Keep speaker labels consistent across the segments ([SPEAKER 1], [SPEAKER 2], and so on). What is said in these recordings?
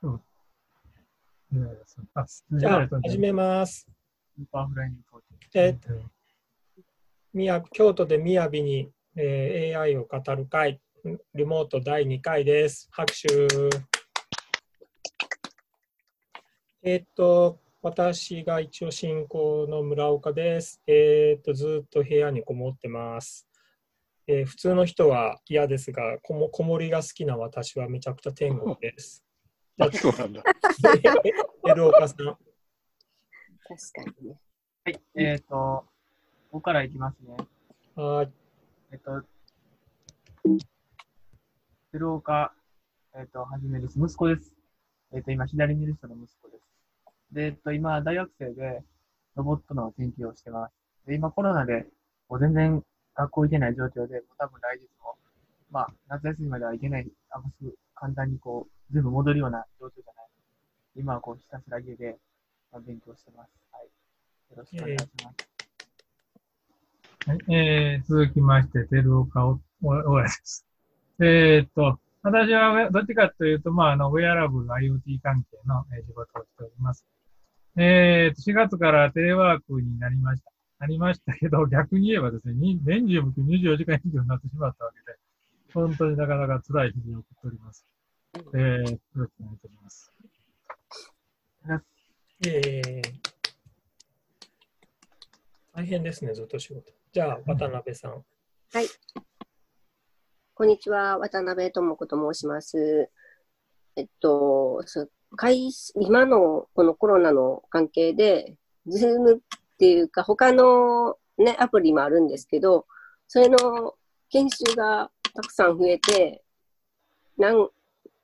[SPEAKER 1] 今日、ね、あ
[SPEAKER 2] じゃあ、始めます。えみや京都でみやびに、えー AI を語る会、リモート第2回です。拍手。えっと、私が一応進行の村岡です。えっと、ずっと部屋にこもってます。えー普通の人は嫌ですが、こもこもりが好きな私はめちゃくちゃ天国です。
[SPEAKER 3] あ、そうなんだ。
[SPEAKER 2] さん。
[SPEAKER 4] 確かにね。
[SPEAKER 1] はい、えっ、と、ここからいきますね。
[SPEAKER 2] はい。
[SPEAKER 1] えっ、と、鶴岡、えっ、と、はじめです。息子です。えっ、と、今、左にいる人の息子です。で、えっ、と、今、大学生で、ロボットの研究をしてます。で、今、コロナで、もう全然学校行けない状況で、もう多分来月も、まあ、夏休みまでは行けない、あんますぐ簡単にこう、全部戻るような状況じゃない。今はこう、ひたすら家で、勉強してます。はい。よろしくお願いします。
[SPEAKER 5] はい、えー、続きまして、照岡お、お、おやです。えーっと、私はどっちかというと、まあ、あの、ウェアラブル IoT 関係のえ仕事をしております。えーっと、4月からテレワークになりました。なりましたけど、逆に言えばですね、年中無休24時間以上になってしまったわけで、本当になかなか辛い日々を送っております。えー、よろしくお願いいたします。
[SPEAKER 2] えー大変ですね、ずっと仕事。じゃあ、渡辺さん。
[SPEAKER 4] はい。こんにちは、渡辺智子と申します。えっと、そう会今のこのコロナの関係で、ズームっていうか、他のね、アプリもあるんですけど、それの研修がたくさん増えて、なん、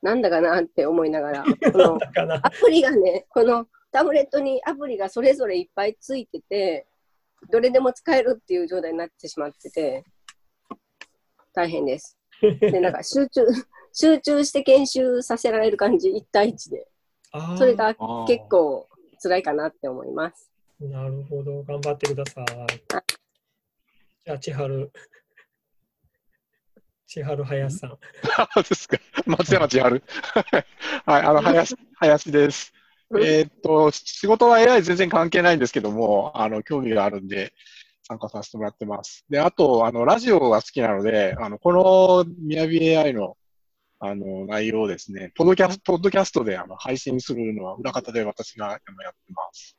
[SPEAKER 4] なんだかなって思いながら、このアプリがね、このタブレットにアプリがそれぞれいっぱいついてて、どれでも使えるっていう状態になってしまってて、大変です。で、なんか 集中、集中して研修させられる感じ、一対一で。
[SPEAKER 2] あー
[SPEAKER 4] それが結構辛いかなって思います。
[SPEAKER 2] なるほど、頑張ってください。じゃあ、千春。千春林さん。
[SPEAKER 3] そうですか。松山千春。はい、あの、林、林です。えーっと、仕事は AI 全然関係ないんですけども、あの、興味があるんで、参加させてもらってます。で、あと、あの、ラジオが好きなので、あの、このみやび AI の、あの、内容をですね、ポッドキャスト、ポッドキャストであの配信するのは裏方で私がやってます。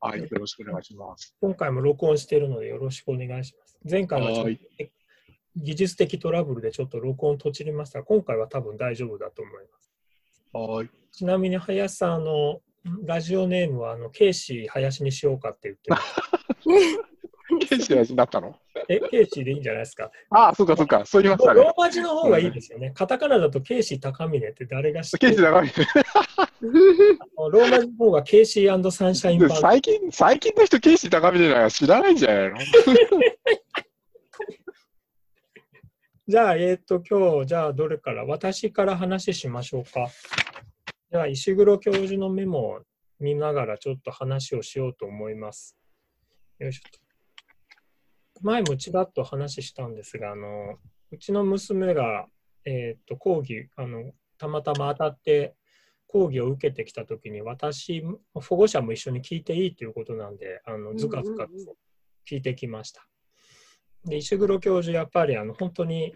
[SPEAKER 3] はい、よろしくお願いします。
[SPEAKER 2] 今回も録音しているのでよろしくお願いします。前回は技術的トラブルでちょっと録音途中りましたが、今回は多分大丈夫だと思います。
[SPEAKER 3] はい。
[SPEAKER 2] ちなみに林さん、あの、ラジオネームは、あの、ケイシー林にしようかって言ってます。
[SPEAKER 3] ケイシーになったの？
[SPEAKER 2] え、 KCでいいんじゃないですか？
[SPEAKER 3] ああ、そうかそうか。そう言いましたね。
[SPEAKER 2] ローマ字の方がいいですよね。カタカナだとケイシー高峰って誰が知ってる？
[SPEAKER 3] ケイシー長い。
[SPEAKER 2] ローマ字の方が KCサンシャインバンド。
[SPEAKER 3] 最近、最近の人、ケイシー高峰でないから知らないんじゃないの？
[SPEAKER 2] じゃあ、えっ、と、今日、じゃあ、どれから、私から話しましょうか。じゃあ、石黒教授のメモを見ながら、ちょっと話をしようと思います。よいしょと。前もちらっと話したんですが、あの、うちの娘が、えっ、と、講義、あの、たまたま当たって、講義を受けてきたときに、私、保護者も一緒に聞いていいということなんで、あの、ずかずかと聞いてきました。で石黒教授、やっぱりあの本当に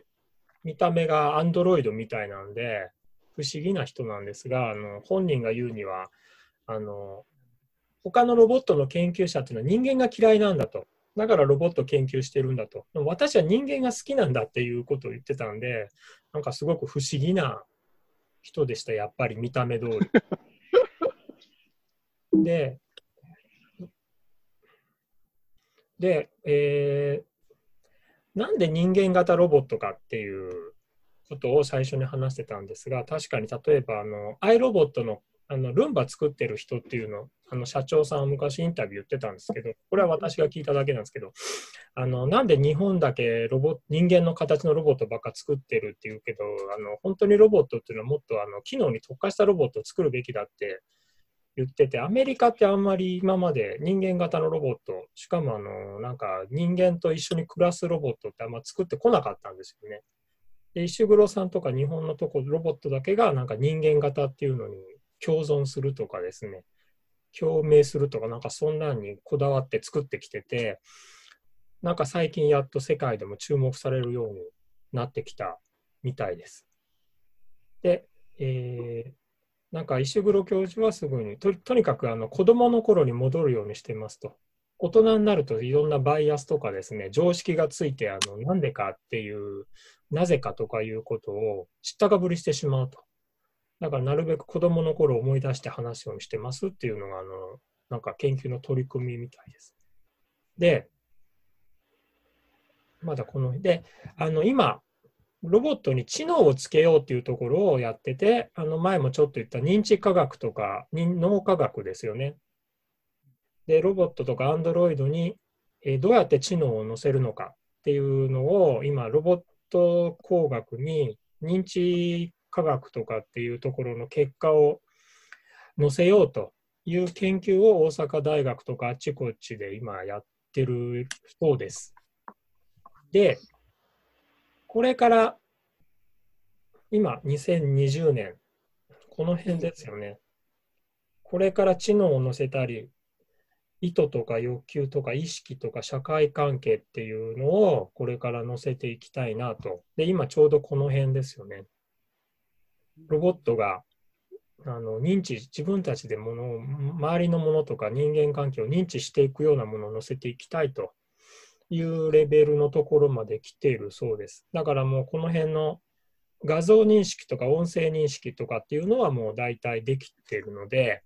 [SPEAKER 2] 見た目がアンドロイドみたいなんで、不思議な人なんですが、あの本人が言うにはあの、他のロボットの研究者っていうのは人間が嫌いなんだと。だからロボット研究してるんだと。私は人間が好きなんだっていうことを言ってたんで、なんかすごく不思議な人でした、やっぱり見た目通り。で、で、えーなんで人間型ロボットかっていうことを最初に話してたんですが、確かに例えばあの、アイロボットのあのルンバ作ってる人っていうの、あの社長さんは昔インタビュー言ってたんですけど、これは私が聞いただけなんですけど、あのなんで日本だけロボ人間の形のロボットばっか作ってるっていうけど、あの本当にロボットっていうのはもっとあの機能に特化したロボットを作るべきだって言ってて、アメリカってあんまり今まで人間型のロボット、しかもあのなんか人間と一緒に暮らすロボットってあんま作ってこなかったんですよね。で石黒さんとか日本のとこロボットだけがなんか人間型っていうのに共存するとかですね、共鳴するとか、なんかそんなんにこだわって作ってきてて、なんか最近やっと世界でも注目されるようになってきたみたいです。で、えーなんか石黒教授はすぐにととにかくあの子供の頃に戻るようにしてますと。大人になるといろんなバイアスとかですね、常識がついてあのなんでかっていう、なぜかとかいうことを知ったかぶりしてしまうと。だからなるべく子供の頃思い出して話すようにしてますっていうのがあのなんか研究の取り組みみたいです。で、まだこの、で、あの今、ロボットに知能をつけようっていうところをやってて、あの前もちょっと言った認知科学とか脳科学ですよね。で、ロボットとかアンドロイドに、えどうやって知能を乗せるのかっていうのを今、ロボット工学に認知科学とかっていうところの結果を載せようという研究を大阪大学とかあっちこっちで今やってるそうです。で、これから今2020年、この辺ですよね。これから知能を乗せたり、意図とか欲求とか意識とか社会関係っていうのをこれから乗せていきたいなと。で、今ちょうどこの辺ですよね。ロボットがあの認知、自分たちでものを、周りのものとか人間関係を認知していくようなものを乗せていきたいというレベルのところまで来ているそうです。だからもうこの辺の画像認識とか音声認識とかっていうのはもう大体できてるので、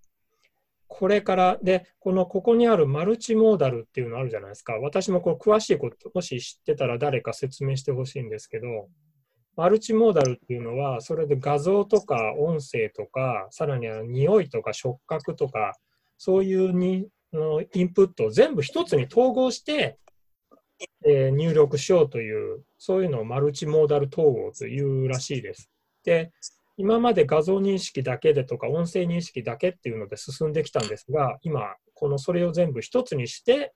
[SPEAKER 2] これから、で、このここにあるマルチモーダルっていうのあるじゃないですか。私もこれ詳しいこと、もし知ってたら誰か説明してほしいんですけど、マルチモーダルっていうのは、それで画像とか音声とか、さらには匂いとか触覚とか、そういうにのインプットを全部一つに統合して、えー入力しようという、そういうのをマルチモーダル統合というらしいです。で、今まで画像認識だけでとか音声認識だけっていうので進んできたんですが、今、このそれを全部一つにして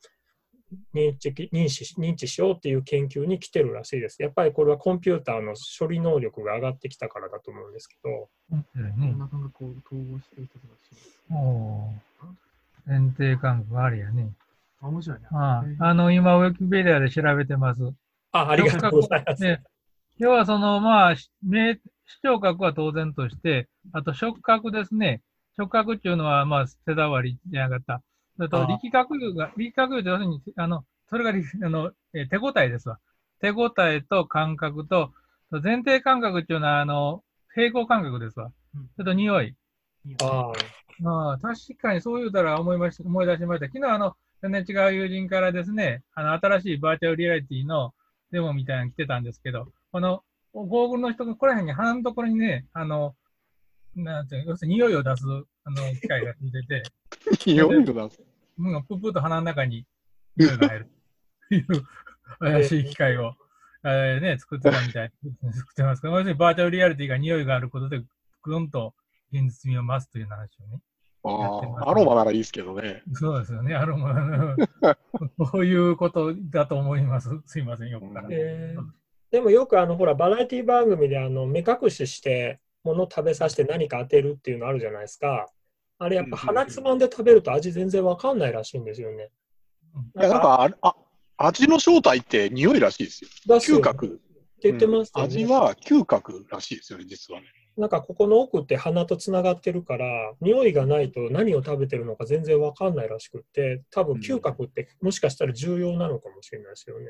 [SPEAKER 2] 認知認知認知しようっていう研究に来てるらしいです。やっぱりこれはコンピューターの処理能力が上がってきたからだと思うんですけど、
[SPEAKER 5] うん
[SPEAKER 1] こ
[SPEAKER 5] ね
[SPEAKER 1] んな感覚を統合していたとかします。
[SPEAKER 5] おー前提感覚あるやね。
[SPEAKER 1] あ、面白いね。
[SPEAKER 5] あああの、今、ウィキペディアで調べてます。
[SPEAKER 2] あありがとうございます。
[SPEAKER 5] ね要はその、まあ、し目、視聴覚は当然として、あと触覚ですね。触覚っていうのは、まあ、手触りじゃなかった。それと
[SPEAKER 2] あ、
[SPEAKER 5] 力覚が、力覚って要するに、あの、それが力、あの、えー手応えですわ。手応えと感覚と、前提感覚っていうのは、あの、平行感覚ですわ。
[SPEAKER 1] うん
[SPEAKER 5] それと匂い。
[SPEAKER 2] あ
[SPEAKER 5] ああ、確かにそう言うたら思いまし思い出しました。昨日あの、全然違う友人からですね、あの、新しいバーチャルリアリティのデモみたいなの来てたんですけど、この、ゴーグルの人がここら辺に鼻のところにね、あの、なんていうの要するに匂いを出す、あの、機械がついてて、
[SPEAKER 3] 匂いを出す？
[SPEAKER 5] うん、プップッと鼻の中に匂いが入る。という怪しい機械を、えーね、作ってたみたい。作ってますけど、要するにバーチャルリアリティが匂いがあることで、ぐんと現実味を増すという話をね。
[SPEAKER 3] ああ、アロマならいいですけどね。
[SPEAKER 5] そうですよね。あの、まあそういうことだと思います。すいません、よくから。
[SPEAKER 2] えーでもよくあのほらバラエティ番組であの目隠しして物食べさせて何か当てるっていうのあるじゃないですか。あれやっぱ鼻つまんで食べると味全然わかんないらしいんですよね。
[SPEAKER 3] いや、なんかあ味の正体って匂いらしいですよ。
[SPEAKER 2] 出すよ
[SPEAKER 3] 嗅覚。
[SPEAKER 2] って言ってましたよね、
[SPEAKER 3] 味は嗅覚らしいですよね、実はね。
[SPEAKER 2] なんかここの奥って鼻とつながってるから匂いがないと何を食べてるのか全然わかんないらしくって多分嗅覚ってもしかしたら重要なのかもしれないですよね。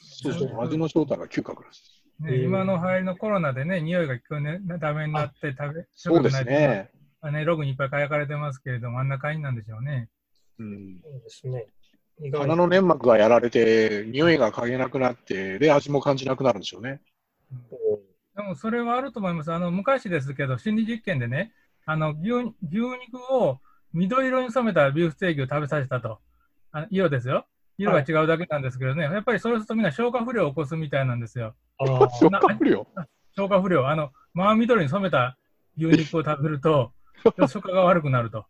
[SPEAKER 3] そうそう、味の正体が嗅覚らしいです。
[SPEAKER 5] ね、今の流行りのコロナでね、匂いが聞こえね、ダメになって食べ、
[SPEAKER 3] そうですね。
[SPEAKER 5] まあね、ログにいっぱい書かれてますけれども、あんな感じなんでしょうね。
[SPEAKER 3] うん。
[SPEAKER 2] そうですね。
[SPEAKER 3] 鼻の粘膜がやられて、匂いが嗅げなくなって、で、味も感じなくなるんでしょうね。
[SPEAKER 5] でもそれはあると思います。あの、昔ですけど、心理実験でね、あの、牛牛肉を緑色に染めたビーフステーキを食べさせたと。あ色ですよ。色が違うだけなんですけどね、やっぱりそれするとみんな消化不良を起こすみたいなんですよ。
[SPEAKER 3] 消化不良？
[SPEAKER 5] 消化不良。あの、真緑に染めた牛肉を食べると、消化が悪くなると。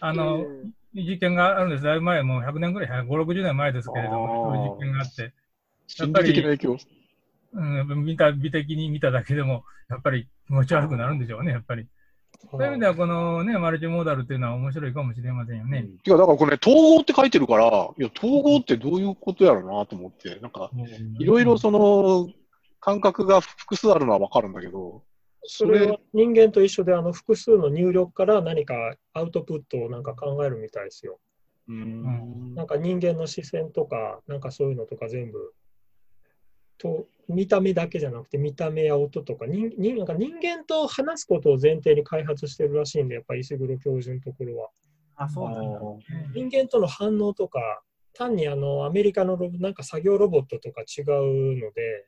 [SPEAKER 5] あの、実験があるんです。だいぶ前、もう100年ぐらい、5、60年前ですけれども、そういう実験があって、
[SPEAKER 3] 心理的な影響？
[SPEAKER 5] うん、見た、美的に見ただけでも、やっぱり気持ち悪くなるんでしょうね、やっぱり。そういう意味では、このね、マルチモーダルっていうのは面白いかもしれませんよね。
[SPEAKER 3] いや、だからこれね、統合って書いてるから、いや、統合ってどういうことやろうなと思って、なんか、いろいろその、感覚が複数あるのはわかるんだけど、
[SPEAKER 2] それは人間と一緒で、あの複数の入力から何かアウトプットをなんか考えるみたいですよ。
[SPEAKER 3] う
[SPEAKER 5] ん
[SPEAKER 2] なんか人間の視線とか、なんかそういうのとか全部、と見た目だけじゃなくて、見た目や音とか人人なんか人間と話すことを前提に開発してるらしいんで、やっぱり石黒教授のところは。
[SPEAKER 1] あ、そうなんだ。
[SPEAKER 2] 人間との反応とか、単にあのアメリカのロボなんか作業ロボットとか違うので、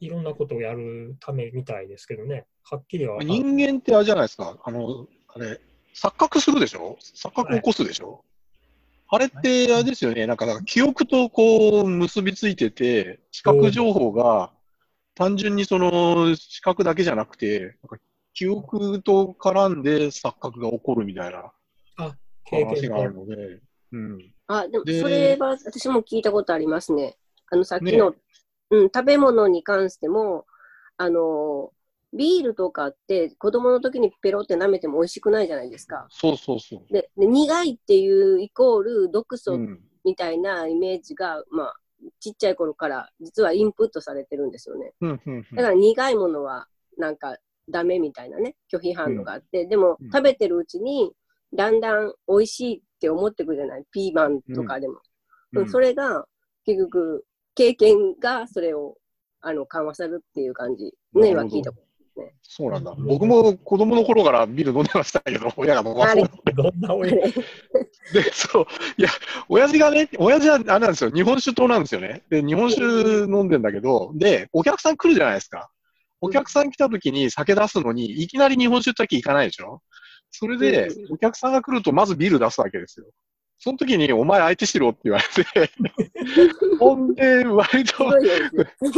[SPEAKER 2] いろんなことをやるためみたいですけどね、はっきりは
[SPEAKER 3] 人間ってあれじゃないですか、あの、あれ、錯覚するでしょ？錯覚起こすでしょ、あれって、あれですよね、なんか、なんか記憶とこう結びついてて、視覚情報が単純にその視覚だけじゃなくて、なんか記憶と絡んで錯覚が起こるみたいな
[SPEAKER 2] 経
[SPEAKER 3] 話がある
[SPEAKER 2] 験
[SPEAKER 3] ので、うん。
[SPEAKER 4] あ、でも
[SPEAKER 3] で
[SPEAKER 4] それは私も聞いたことありますね。あの、さっきの、うん、食べ物に関しても、あの、ビールとかって子供の時にペロって舐めても美味しくないじゃないですか。
[SPEAKER 3] そうそうそう。
[SPEAKER 4] で、で苦いっていうイコール毒素
[SPEAKER 3] うん。
[SPEAKER 4] みたいなイメージが、まあ、ちっちゃい頃から実はインプットされてるんですよね。
[SPEAKER 3] うん、うん、
[SPEAKER 4] だから苦いものはなんかダメみたいなね、拒否反応があって、でも
[SPEAKER 3] うん
[SPEAKER 4] 食べてるうちにだんだん美味しいって思ってくるじゃない？ピーマンとかでも。
[SPEAKER 3] うん
[SPEAKER 4] うんそれが結局経験がそれをあの緩和するっていう感じね、は聞いたこ
[SPEAKER 3] そうなんだ。僕も子供の頃からビール飲んでましたけど、親が飲ま
[SPEAKER 2] どんな
[SPEAKER 4] と。
[SPEAKER 2] 親？
[SPEAKER 3] で、そう。いや、親父がね、親父はあれなんですよ。日本酒党なんですよね。で、日本酒飲んでんだけど、で、お客さん来るじゃないですか。お客さん来た時に酒出すのに、いきなり日本酒ってわけいかないでしょそれで
[SPEAKER 4] う、
[SPEAKER 3] お客さんが来るとまずビール出すわけですよ。その時に、お前相手しろって言われて、ほんで、割と。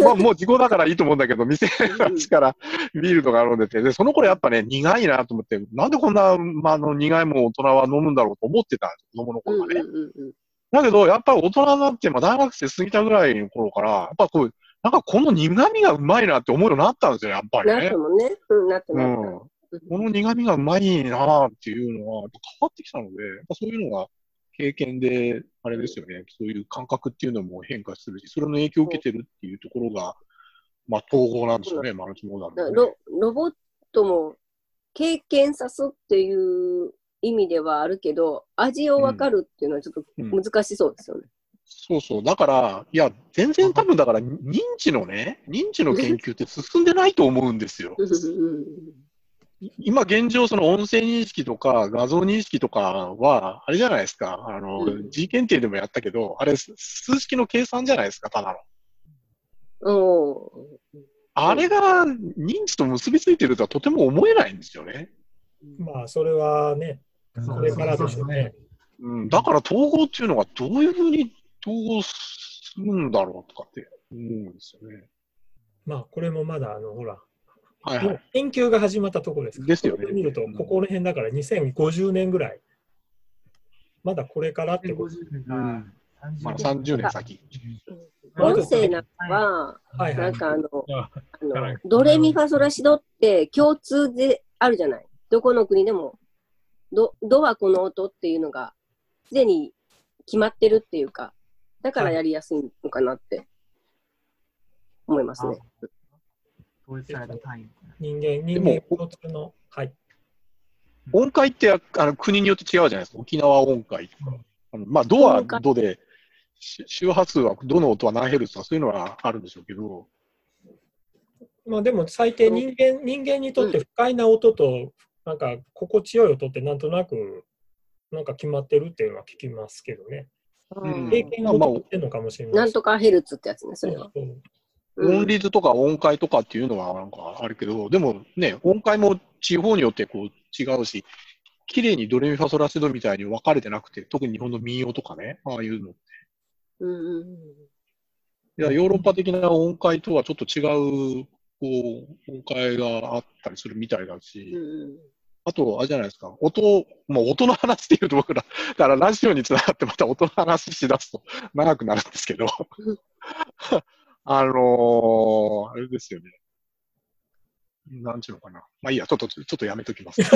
[SPEAKER 3] まあもう時効だからいいと思うんだけど、店のちからビールとか飲んでて、で、その頃やっぱね、苦いなと思って、なんでこんな、まあ、あの苦いもん大人は飲むんだろうと思ってたんです子供の頃はね。だけど、やっぱり大人になって、まあ大学生過ぎたぐらいの頃から、やっぱこう、なんかこの苦味がうまいなって思うようになったんですよ、やっぱりね
[SPEAKER 4] なって。もね、うん、なって
[SPEAKER 3] う
[SPEAKER 4] なっ
[SPEAKER 3] ん。この苦味がうまいなっていうのは、変わってきたので、やっぱそういうのが経験で、あれですよね、そういう感覚っていうのも変化するし、それの影響を受けてるっていうところが、まあ統合なんですよね、マルチモーダルのね、
[SPEAKER 4] たロロボットも経験さすっていう意味ではあるけど、味を分かるっていうのはちょっと
[SPEAKER 3] うん
[SPEAKER 4] 難しそうですよね。
[SPEAKER 3] そうそう。だから、いや、全然多分だから、認知のね、認知の研究って進んでないと思うんですよ。い今現状、その音声認識とか画像認識とかは、あれじゃないですか。あの、
[SPEAKER 4] うん
[SPEAKER 3] G 検定でもやったけど、あれ、す数式の計算じゃないですか、ただの。
[SPEAKER 4] お
[SPEAKER 3] あれが認知と結びついてるとはとても思えないんですよね。
[SPEAKER 2] まあ、それはね、これからでしょうね。
[SPEAKER 3] うん、だから統合っていうのがどういうふうに統合するんだろうとかって思うんですよね。
[SPEAKER 2] まあ、これもまだ、あの、ほら、
[SPEAKER 3] はいはい。
[SPEAKER 2] 研究が始まったところですから
[SPEAKER 3] ですよね
[SPEAKER 2] 見ると、ここら辺だから2050年ぐらい。まだこれからってこと。
[SPEAKER 1] 50年か
[SPEAKER 3] うん
[SPEAKER 1] 30
[SPEAKER 3] まあ30年先。
[SPEAKER 4] 音声なんかは、
[SPEAKER 2] はいはい。
[SPEAKER 4] なんかあの、
[SPEAKER 5] あ
[SPEAKER 4] あのドレミファソラシドって共通であるじゃない？どこの国でも。ド、ドはこの音っていうのが、すでに決まってるっていうか、だからやりやすいのかなって思いますね。
[SPEAKER 1] 統一された単位。
[SPEAKER 2] 人間、人
[SPEAKER 3] も
[SPEAKER 2] 間共通の、はい。
[SPEAKER 3] 音階ってああの国によって違うじゃないですか。沖縄音階とか。あのまあ、ドはドで、し周波数は、どの音は何ヘルツとかそういうのはあるんでしょうけど、
[SPEAKER 2] まあでも最低人間、人間にとって不快な音と、なんか心地よい音ってなんとなく、なんか決まってるっていうのは聞きますけどね。
[SPEAKER 3] うん
[SPEAKER 2] 経験が
[SPEAKER 3] まあ
[SPEAKER 2] 劣ってるのかもしれない。
[SPEAKER 4] なんとかヘルツってやつね、それは。
[SPEAKER 2] そうそう
[SPEAKER 3] 音律とか音階とかっていうのはなんかあるけど、でもね、音階も地方によってこう違うし、綺麗にドレミファソラシドみたいに分かれてなくて、特に日本の民謡とかね、ああいうの。い
[SPEAKER 4] うんうんうん
[SPEAKER 3] や、ヨーロッパ的な音階とはちょっと違う、こう、音階があったりするみたいだし、
[SPEAKER 4] うん
[SPEAKER 3] あと、あれじゃないですか、音、もう音の話っていうと僕ら、だからラジオにつながってまた音の話しだすと長くなるんですけど、あのーあれですよね。なんちゅうのかな。まあいいや、ちょっと、ちょっとやめときます。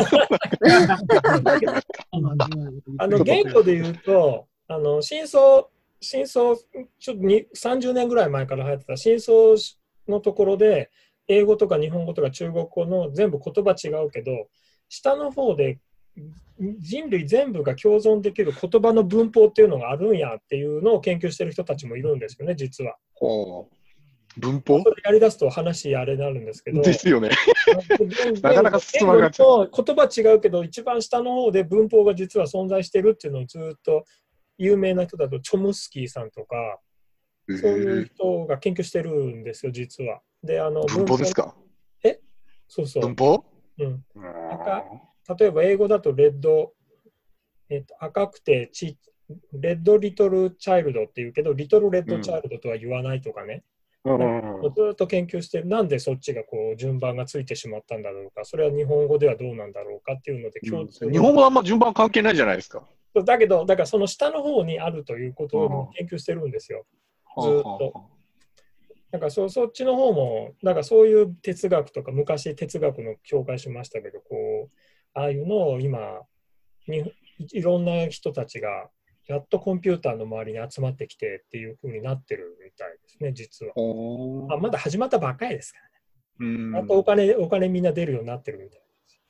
[SPEAKER 2] あの言語で言うと、あの真相、真相、ちょっとに30年ぐらい前から流行ってた真相のところで、英語とか日本語とか中国語の全部言葉違うけど、下の方で人類全部が共存できる言葉の文法っていうのがあるんやっていうのを研究してる人たちもいるんですよね、実は。
[SPEAKER 3] 文法？
[SPEAKER 2] やりだすと話あれになるんですけど。
[SPEAKER 3] ですよね。
[SPEAKER 2] な
[SPEAKER 3] なかなか進まなか
[SPEAKER 2] 言葉違うけど、一番下の方で文法が実は存在してるっていうのをずっと有名な人だと、チョムスキーさんとか、そういう人が研究してるんですよ、実は。で、あの
[SPEAKER 3] 文法ですか？
[SPEAKER 2] そうそう。
[SPEAKER 3] 文法？
[SPEAKER 2] うん、
[SPEAKER 3] うん
[SPEAKER 2] 赤例えば英語だとレッド、えっと、赤くてちレッドリトルチャイルドって言うけど、リトルレッドチャイルドとは言わないとかね、
[SPEAKER 3] うん。
[SPEAKER 2] ずっと研究してる、なんでそっちがこう順番がついてしまったんだろうか、それは日本語ではどうなんだろうかっていうので共通、
[SPEAKER 3] 日本語はあんま順番関係ないじゃないですか。
[SPEAKER 2] だけど、だからその下の方にあるということを研究してるんですよ。ずっと。だからそそっちの方も、だからそういう哲学とか、昔哲学の紹介しましたけど、こう、ああいうのを今に、いろんな人たちが、やっとコンピューターの周りに集まってきてっていうふうになってるみたいですね、実は。
[SPEAKER 3] ほ
[SPEAKER 2] あまだ始まったばっかりですからね。あとお金、お金みんな出るようになってるみたいです。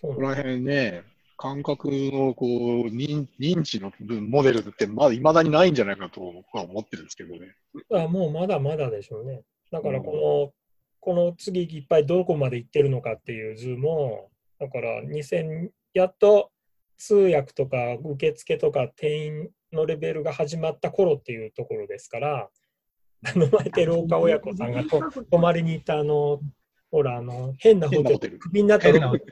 [SPEAKER 2] そう
[SPEAKER 3] ここら辺ね、感覚のこう認認知の分モデルってまだいまだにないんじゃないかと僕は思ってるんですけどね。
[SPEAKER 2] あもうまだまだでしょうね。だからこの、この次いっぱいどこまで行ってるのかっていう図も、だから2000、やっと通訳とか受付とか店員のレベルが始まった頃っていうところですから、あの前、寺岡親子さんがと泊まりに行ったあの、ほら、あの、変なホテル。
[SPEAKER 3] 変なホテル、
[SPEAKER 2] クビになった
[SPEAKER 5] 変なホテル